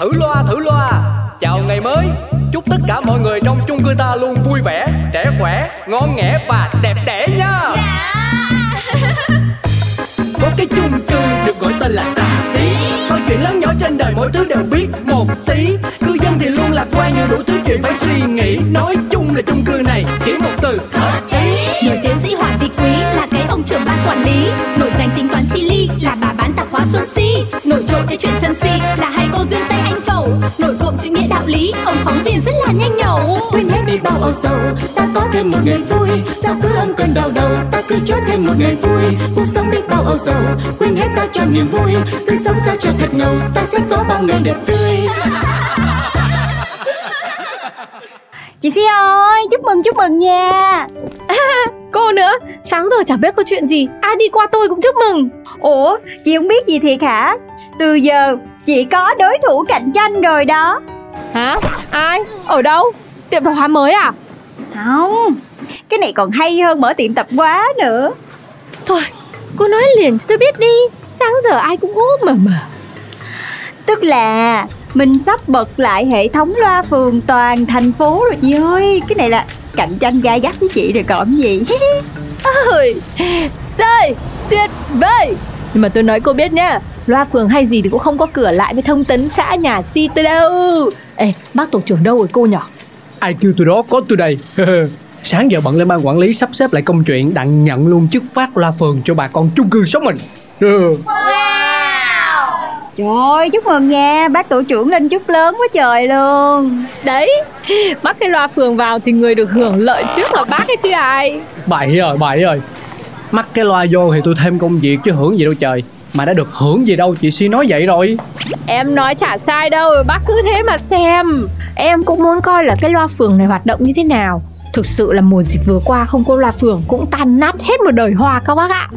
Thử loa thử loa. Chào ngày mới. Chúc tất cả mọi người trong chung cư ta luôn vui vẻ Trẻ khỏe, ngon nghẻ và đẹp đẽ nha. Có cái chung cư được gọi tên là xà xí Mọi chuyện lớn nhỏ trên đời mỗi thứ đều biết một tí. Cư dân thì luôn lạc quan nhiều đủ thứ chuyện phải suy nghĩ. Nói chung là chung cư này chỉ một từ hợp ý. Nổi tiến sĩ Hoàng Vị Quý là cái ông trưởng ban quản lý. Nổi viên rất là nhanh nhẩu. Quên hết đi bao âu sầu ta có thêm một ngày vui. Sao cứ âm cơn đau đầu ta cứ cho thêm một ngày vui. Cuộc sống đi bao âu sầu quên hết ta cho niềm vui. Cứ sống sao cho thật ngầu ta sẽ có bao ngày đẹp tươi. Chị Si ơi, chúc mừng chúc mừng nha. Cô nữa, sáng giờ chẳng biết có chuyện gì. Ai đi qua tôi cũng chúc mừng. Ủa, chị không biết gì thiệt hả? Từ giờ, chị có đối thủ cạnh tranh rồi đó Hả? Ai? Ở đâu? Tiệm tạp hóa mới à? Không, cái này còn hay hơn mở tiệm tập hóa nữa Thôi, cô nói liền cho tôi biết đi Sáng giờ ai cũng úp mà mà Tức là mình sắp bật lại hệ thống loa phường toàn thành phố rồi chị ơi Cái này là cạnh tranh gai gắt với chị rồi còn gì Ôi, Xơi, tuyệt vời Nhưng mà tôi nói cô biết nhá Loa phường hay gì thì cũng không có cửa lại với thông tấn xã nhà si tôi đâu. Ê, bác tổ trưởng đâu rồi cô nhở? Ai kêu tôi đó có tôi đây. Sáng giờ bận lên ban quản lý sắp xếp lại công chuyện Đặng nhận luôn chức phát loa phường cho bà con chung cư sống mình. Ừ. Trời ơi, chúc mừng nha, bác tổ trưởng lên chức lớn quá trời luôn. Đấy, bắt cái loa phường vào thì người được hưởng lợi trước là bác ấy chứ ai. Bậy rồi bậy rồi Mắc cái loa vô thì tôi thêm công việc chứ hưởng gì đâu trời Mà đã được hưởng gì đâu chị Si nói vậy rồi. Em nói chả sai đâu, bác cứ thế mà xem. Em cũng muốn coi là cái loa phường này hoạt động như thế nào. Thực sự là mùa dịch vừa qua không có loa phường cũng tan nát hết một đời hoa các bác ạ.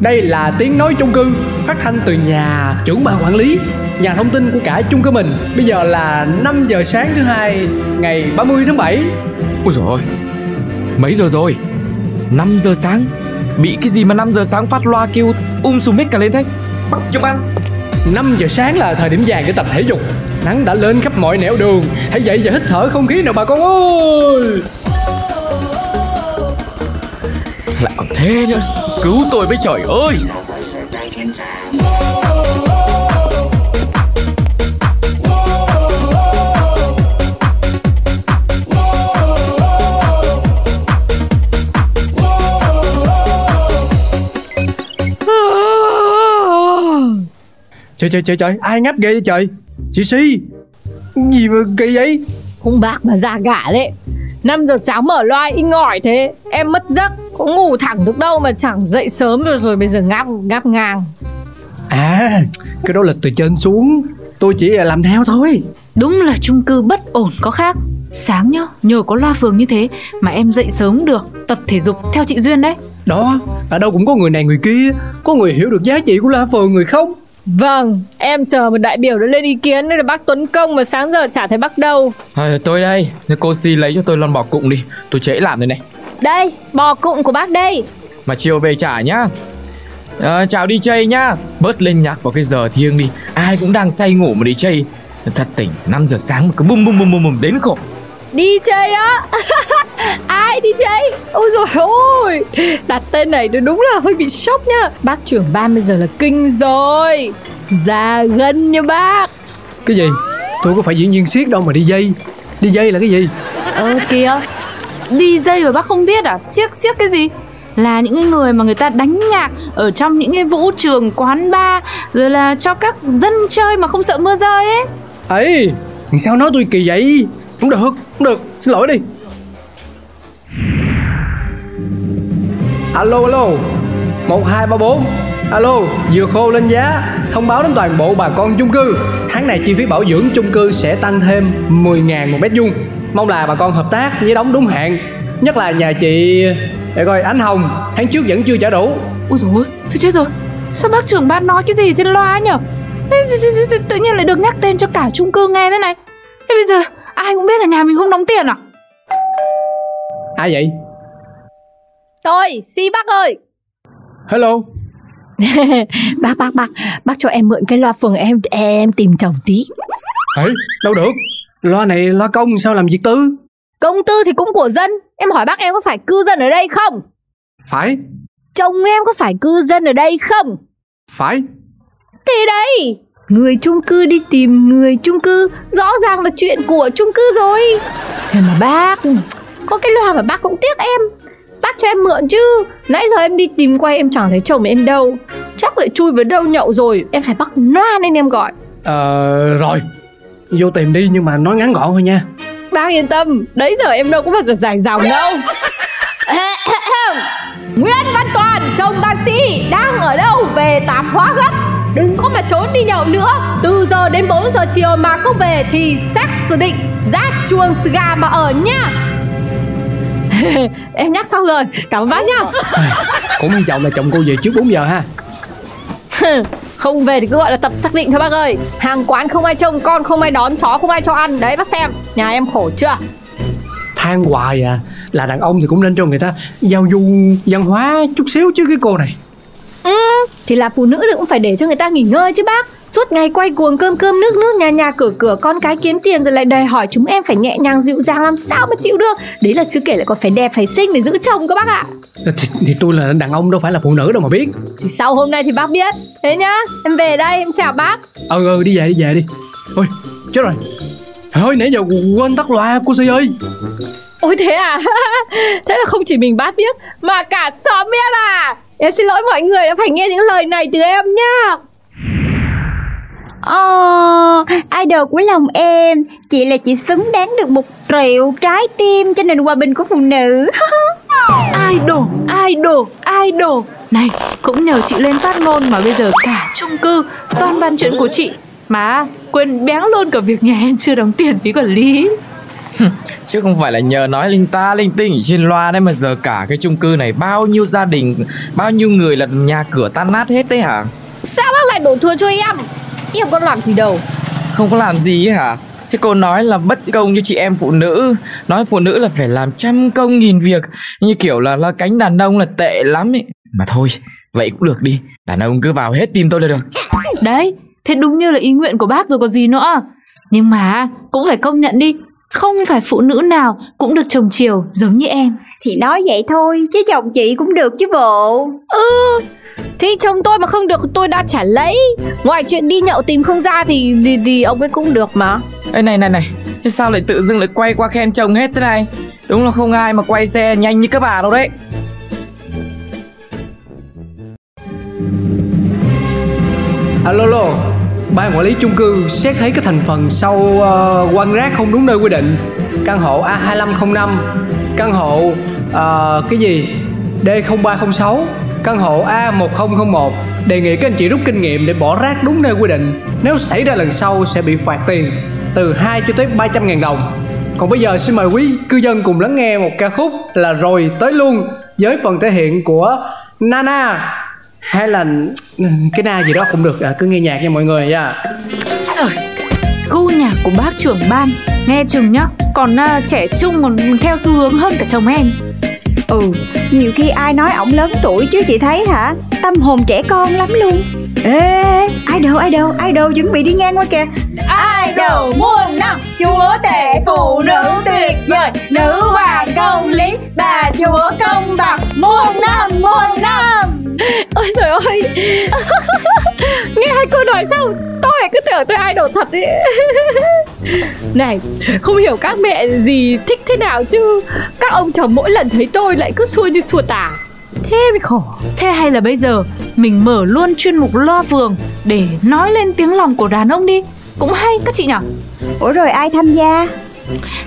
Đây là tiếng nói chung cư Phát thanh từ nhà trưởng ban quản lý Nhà thông tin của cả chung cư mình. Bây giờ là 5 giờ sáng thứ hai Ngày 30 tháng 7 Ôi ôi Mấy giờ rồi? 5 giờ sáng Bị cái gì mà 5 giờ sáng phát loa kêu um sùm mic cả lên thế? Bắt chụp ăn 5 giờ sáng là thời điểm vàng để tập thể dục. Nắng đã lên khắp mọi nẻo đường. Hãy dậy và hít thở không khí nào bà con ơi. Lại còn thế nữa. Cứu tôi với trời ơi Trời trời trời trời Ai ngáp ghê vậy trời? Chị Si Gì mà kỳ vậy? Cũng bác mà già gả đấy. 5 giờ sáng mở loa in ngỏi thế. Em mất giấc Cũng ngủ thẳng được đâu mà chẳng dậy sớm rồi rồi bây giờ ngáp ngáp ngang. À Cái đó là từ trên xuống. Tôi chỉ làm theo thôi. Đúng là chung cư bất ổn có khác. Sáng nhá, nhờ có loa phường như thế Mà em dậy sớm được. Tập thể dục theo chị Duyên đấy. Đó Ở đâu cũng có người này người kia. Có người hiểu được giá trị của La Phường người không Vâng, em chờ một đại biểu đã lên ý kiến đây là bác Tuấn Công mà sáng giờ chả thấy bác đâu. à, Tôi đây. Cô Si lấy cho tôi lon bò cụng đi Tôi trễ làm rồi này. Đây, bò cụng của bác đây. Mà chiều về trả nhá. À, Chào DJ nhá. Bớt lên nhạc vào cái giờ thiêng đi. Ai cũng đang say ngủ mà DJ Thật tỉnh 5 giờ sáng mà cứ bum bum bum bum, bum đến khổ Đi chơi á. Ai đi chơi? Ôi rồi ôi. Đặt tên này đúng là hơi bị sốc nhá. Bác trưởng ban bây giờ là kinh rồi. Già gân nha bác. Cái gì Tôi có phải diễn viên siết đâu mà đi dây Đi dây là cái gì Ờ kìa Đi dây mà bác không biết à Siếc siếc cái gì là những người mà người ta đánh nhạc ở trong những cái vũ trường quán bar rồi là cho các dân chơi mà không sợ mưa rơi ấy ấy sao nói tôi kỳ vậy không được không được, xin lỗi đi. Alo alo. Một, hai, ba, bốn. Alo dừa khô lên giá. Thông báo đến toàn bộ bà con chung cư. Tháng này chi phí bảo dưỡng chung cư sẽ tăng thêm 10.000 một mét vuông. Mong là bà con hợp tác với đóng đúng hạn. Nhất là nhà chị, để coi, ánh hồng. Tháng trước vẫn chưa trả đủ. Ôi dồi thôi chết rồi. Sao bác trưởng ban nói cái gì trên loa nhở? Tự nhiên lại được nhắc tên cho cả chung cư nghe thế này. Thế bây giờ ai cũng biết là nhà mình không đóng tiền à? Ai vậy? Tôi, si bác ơi. hello. Bác bác bác bác cho em mượn cái loa phường em em tìm chồng tí. Ê, đâu được? Loa này loa công sao làm việc tư? Công tư thì cũng của dân. Em hỏi bác em có phải cư dân ở đây không? Phải, chồng em có phải cư dân ở đây không? Phải. Thì đây người chung cư đi tìm người chung cư. Rõ ràng là chuyện của chung cư rồi. Thế mà bác có cái loa mà bác cũng tiếc em. Bác cho em mượn chứ. Nãy giờ em đi tìm quay em chẳng thấy chồng em đâu. Chắc lại chui vào đâu nhậu rồi. Em phải bắt loa nên em gọi. Ờ, rồi. Vô tìm đi nhưng mà nói ngắn gọn thôi nha. Bác yên tâm, đấy giờ em đâu có phải dài dòng đâu. Nguyễn Văn Toàn, chồng bác sĩ, đang ở đâu về tạp hóa gấp Đừng có mà trốn đi nhậu nữa. Từ giờ đến 4 giờ chiều mà không về thì xác xử định Rác chuồng gà mà ở nha. Em nhắc xong rồi, cảm ơn bác nha. Cũng hy vọng là chồng cô về trước 4 giờ ha. Không về thì cứ gọi là tập xác định thôi bác ơi. Hàng quán không ai trông, con không ai đón, chó không ai cho ăn. Đấy bác xem, nhà em khổ chưa? Than hoài à. Là đàn ông thì cũng nên cho người ta Giao du văn hóa chút xíu chứ cái cô này Thì là phụ nữ thì cũng phải để cho người ta nghỉ ngơi chứ bác. Suốt ngày quay cuồng cơm cơm nước nước nhà nhà cửa cửa con cái kiếm tiền rồi lại đòi hỏi chúng em phải nhẹ nhàng dịu dàng làm sao mà chịu được? Đấy là chưa kể lại còn phải đẹp phải xinh để giữ chồng các bác ạ. Thì, thì tôi là đàn ông đâu phải là phụ nữ đâu mà biết. Thì sau hôm nay thì bác biết. Thế nhá em về đây em chào bác. Ừ ừ đi về đi về đi. Ôi chết rồi. Ơi nãy giờ quên tắt loa cô Si ơi. Ôi thế à? Thế là không chỉ mình bác biết Mà cả xóm biết à Em xin lỗi mọi người đã phải nghe những lời này từ em nhá. Ồ, idol của lòng em Chị là chị xứng đáng được một triệu trái tim cho nền hòa bình của phụ nữ. Idol, idol, idol. Này, cũng nhờ chị lên phát ngôn mà bây giờ cả chung cư Toàn bàn chuyện của chị. Mà quên béng luôn cả việc nhà em chưa đóng tiền phí quản lý Chứ không phải là nhờ nói linh ta linh tinh ở trên loa đấy mà giờ cả cái chung cư này bao nhiêu gia đình, bao nhiêu người là nhà cửa tan nát hết đấy hả? Sao bác lại đổ thừa cho em? Em có làm gì đâu? Không có làm gì ấy hả? Thế cô nói là bất công cho chị em phụ nữ. Nói phụ nữ là phải làm trăm công nghìn việc. Như kiểu là là cánh đàn ông là tệ lắm ấy. Mà thôi, vậy cũng được đi. Đàn ông cứ vào hết tim tôi là được. Đấy, thế đúng như là ý nguyện của bác rồi có gì nữa. Nhưng mà cũng phải công nhận đi Không phải phụ nữ nào cũng được chồng chiều giống như em. Thì nói vậy thôi Chứ chồng chị cũng được chứ bộ. Ừ Thì chồng tôi mà không được tôi đã trả lấy. Ngoài chuyện đi nhậu tìm không ra thì, thì, thì ông ấy cũng được mà. Ê này này này Thế sao lại tự dưng lại quay qua khen chồng hết thế này? Đúng là không ai mà quay xe nhanh như các bà đâu đấy. Alo alo Ban quản lý chung cư xét thấy cái thành phần sau uh, quăng rác không đúng nơi quy định. Căn hộ A2505 Căn hộ uh, cái gì? D0306 Căn hộ A1001 Đề nghị các anh chị rút kinh nghiệm để bỏ rác đúng nơi quy định. Nếu xảy ra lần sau sẽ bị phạt tiền Từ 2 cho tới 300 ngàn đồng. Còn bây giờ xin mời quý cư dân cùng lắng nghe một ca khúc là Rồi tới luôn Với phần thể hiện của Nana hay là cái na gì đó cũng được. À, cứ nghe nhạc nha mọi người nha. Trời, gu nhạc của bác trưởng ban. Nghe chừng nhá Còn à, trẻ trung còn theo xu hướng hơn cả chồng em. Ừ, nhiều khi ai nói ổng lớn tuổi chứ chị thấy hả? Tâm hồn trẻ con lắm luôn. Ê, idol, idol, idol chuẩn bị đi ngang qua kìa. Idol muôn năm, chúa tể phụ nữ tuyệt vời Nữ hoàng công lý, bà chúa công bằng. Muôn năm, muôn năm Ôi trời ơi. Nghe hai cô nói xong Tôi lại cứ tưởng tôi idol thật ấy Này Không hiểu các mẹ gì thích thế nào chứ. Các ông chồng mỗi lần thấy tôi lại cứ xua như xua tà Thế mới khổ. Thế hay là bây giờ mình mở luôn chuyên mục loa phường Để nói lên tiếng lòng của đàn ông đi. Cũng hay các chị nhỉ? Ủa rồi ai tham gia?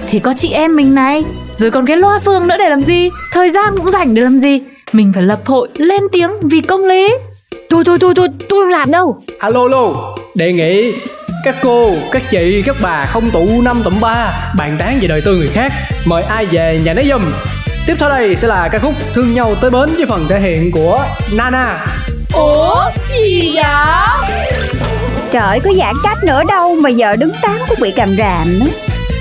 Thì có chị em mình này Rồi còn cái loa phường nữa để làm gì? Thời gian cũng rảnh để làm gì Mình phải lập hội lên tiếng vì công lý. Tôi tôi tôi tôi tôi không làm đâu. Alo alo đề nghị các cô các chị các bà không tụ năm tụm ba bàn tán về đời tư người khác mời ai về nhà nấy giùm. Tiếp theo đây sẽ là ca khúc thương nhau tới bến với phần thể hiện của nana. Ủa gì vậy? Trời có giãn cách nữa đâu mà giờ đứng tán cũng bị cầm ràm nữa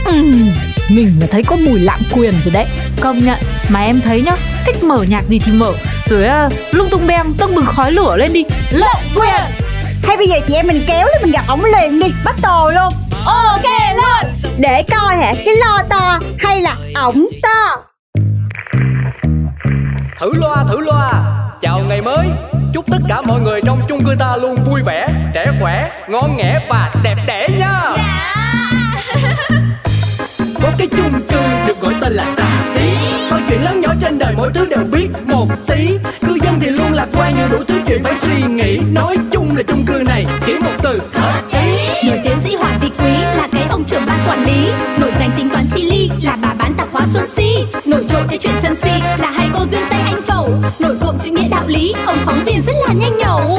Ừm, Mình mà thấy có mùi lạm quyền rồi đấy. Công nhận Mà em thấy nhá Thích mở nhạc gì thì mở. Rồi à, lung tung bem tông bừng khói lửa lên đi. Lộng quyền Hay bây giờ chị em mình kéo lên mình gặp ổng liền đi Bắt tồ luôn. Ok luôn Để coi hả cái lo to hay là ổng to? Thử loa thử loa. Chào ngày mới. Chúc tất cả mọi người trong chung cư ta luôn vui vẻ Trẻ khỏe, ngon nghẻ và đẹp đẽ nha. Có cái chung cư được gọi tên là xí Mọi chuyện lớn nhỏ trên đời mỗi thứ đều biết một tí. Cư dân thì luôn lạc quan như đủ thứ chuyện phải suy nghĩ. Nói chung là chung cư này chỉ một từ. Hợp ý Nổi tiến sĩ Hoàng Vị Quý là cái ông trưởng ban quản lý. Nổi danh tính toán chi ly là bà bán tạp hóa Xuân Si. Nổi trội cái chuyện sân si là hai cô duyên Tây Anh Phẩu. Nổi cộm chữ nghĩa đạo lý, ông phóng viên rất